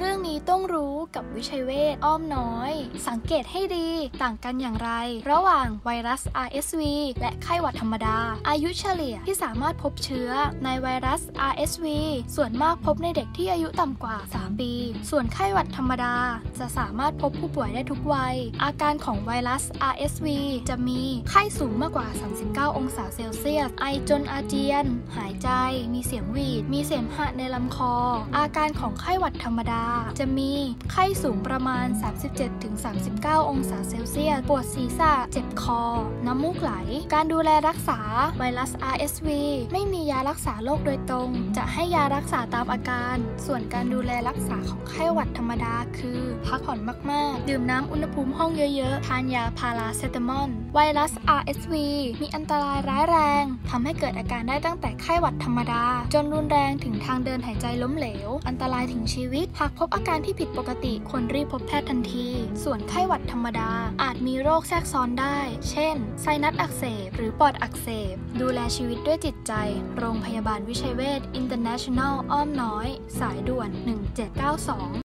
เรื่องนี้ต้องรู้กับวิชัยเวทอ้อมน้อย สังเกตให้ดีต่างกันอย่างไร ระหว่างไวรัส RSV และไข้หวัดธรรมดา อายุเฉลี่ยที่สามารถพบเชื้อในไวรัส RSV ส่วนมากพบในเด็กที่อายุต่ำกว่า 3 ปี ส่วนไข้หวัดธรรมดา จะสามารถพบผู้ป่วยได้ทุกวัย อาการของไวรัส RSV จะมีไข้สูงมากกว่า 39 องศาเซลเซียส ไอจนอาเจียน หายใจ มีเสียงหวีด มีเสมหะในลำคอ อาการของไข้หวัดธรรมดาจะมีไข้สูงประมาณ 37-39 องศาเซลเซียส ปวดศีรษะ เจ็บคอ น้ำมูกไหล การดูแลรักษาไวรัส RSV ไม่มียารักษาโรคโดยตรง จะให้ยารักษาตามอาการ ส่วนการดูแลรักษาของไข้หวัดธรรมดาคือ พักผ่อนมาก ๆ ดื่มน้ำอุณหภูมิห้องเยอะ ๆ ทานยาพาราเซตามอล ไวรัส RSV มีอันตรายร้ายแรงทำให้เกิดอาการได้ตั้งแต่ไข้หวัดธรรมดา จนรุนแรงถึงทางเดินหายใจล้มเหลว อันตรายถึงชีวิตหากพบอาการที่ผิดปกติควรรีบพบแพทย์ทันที ส่วนไข้หวัดธรรมดา อาจมีโรคแทรกซ้อนได้ เช่น ไซนัสอักเสบ หรือปอดอักเสบ ดูแลชีวิตด้วยจิตใจ โรงพยาบาลวิชัยเวช International อ้อมน้อย สายด่วน 1792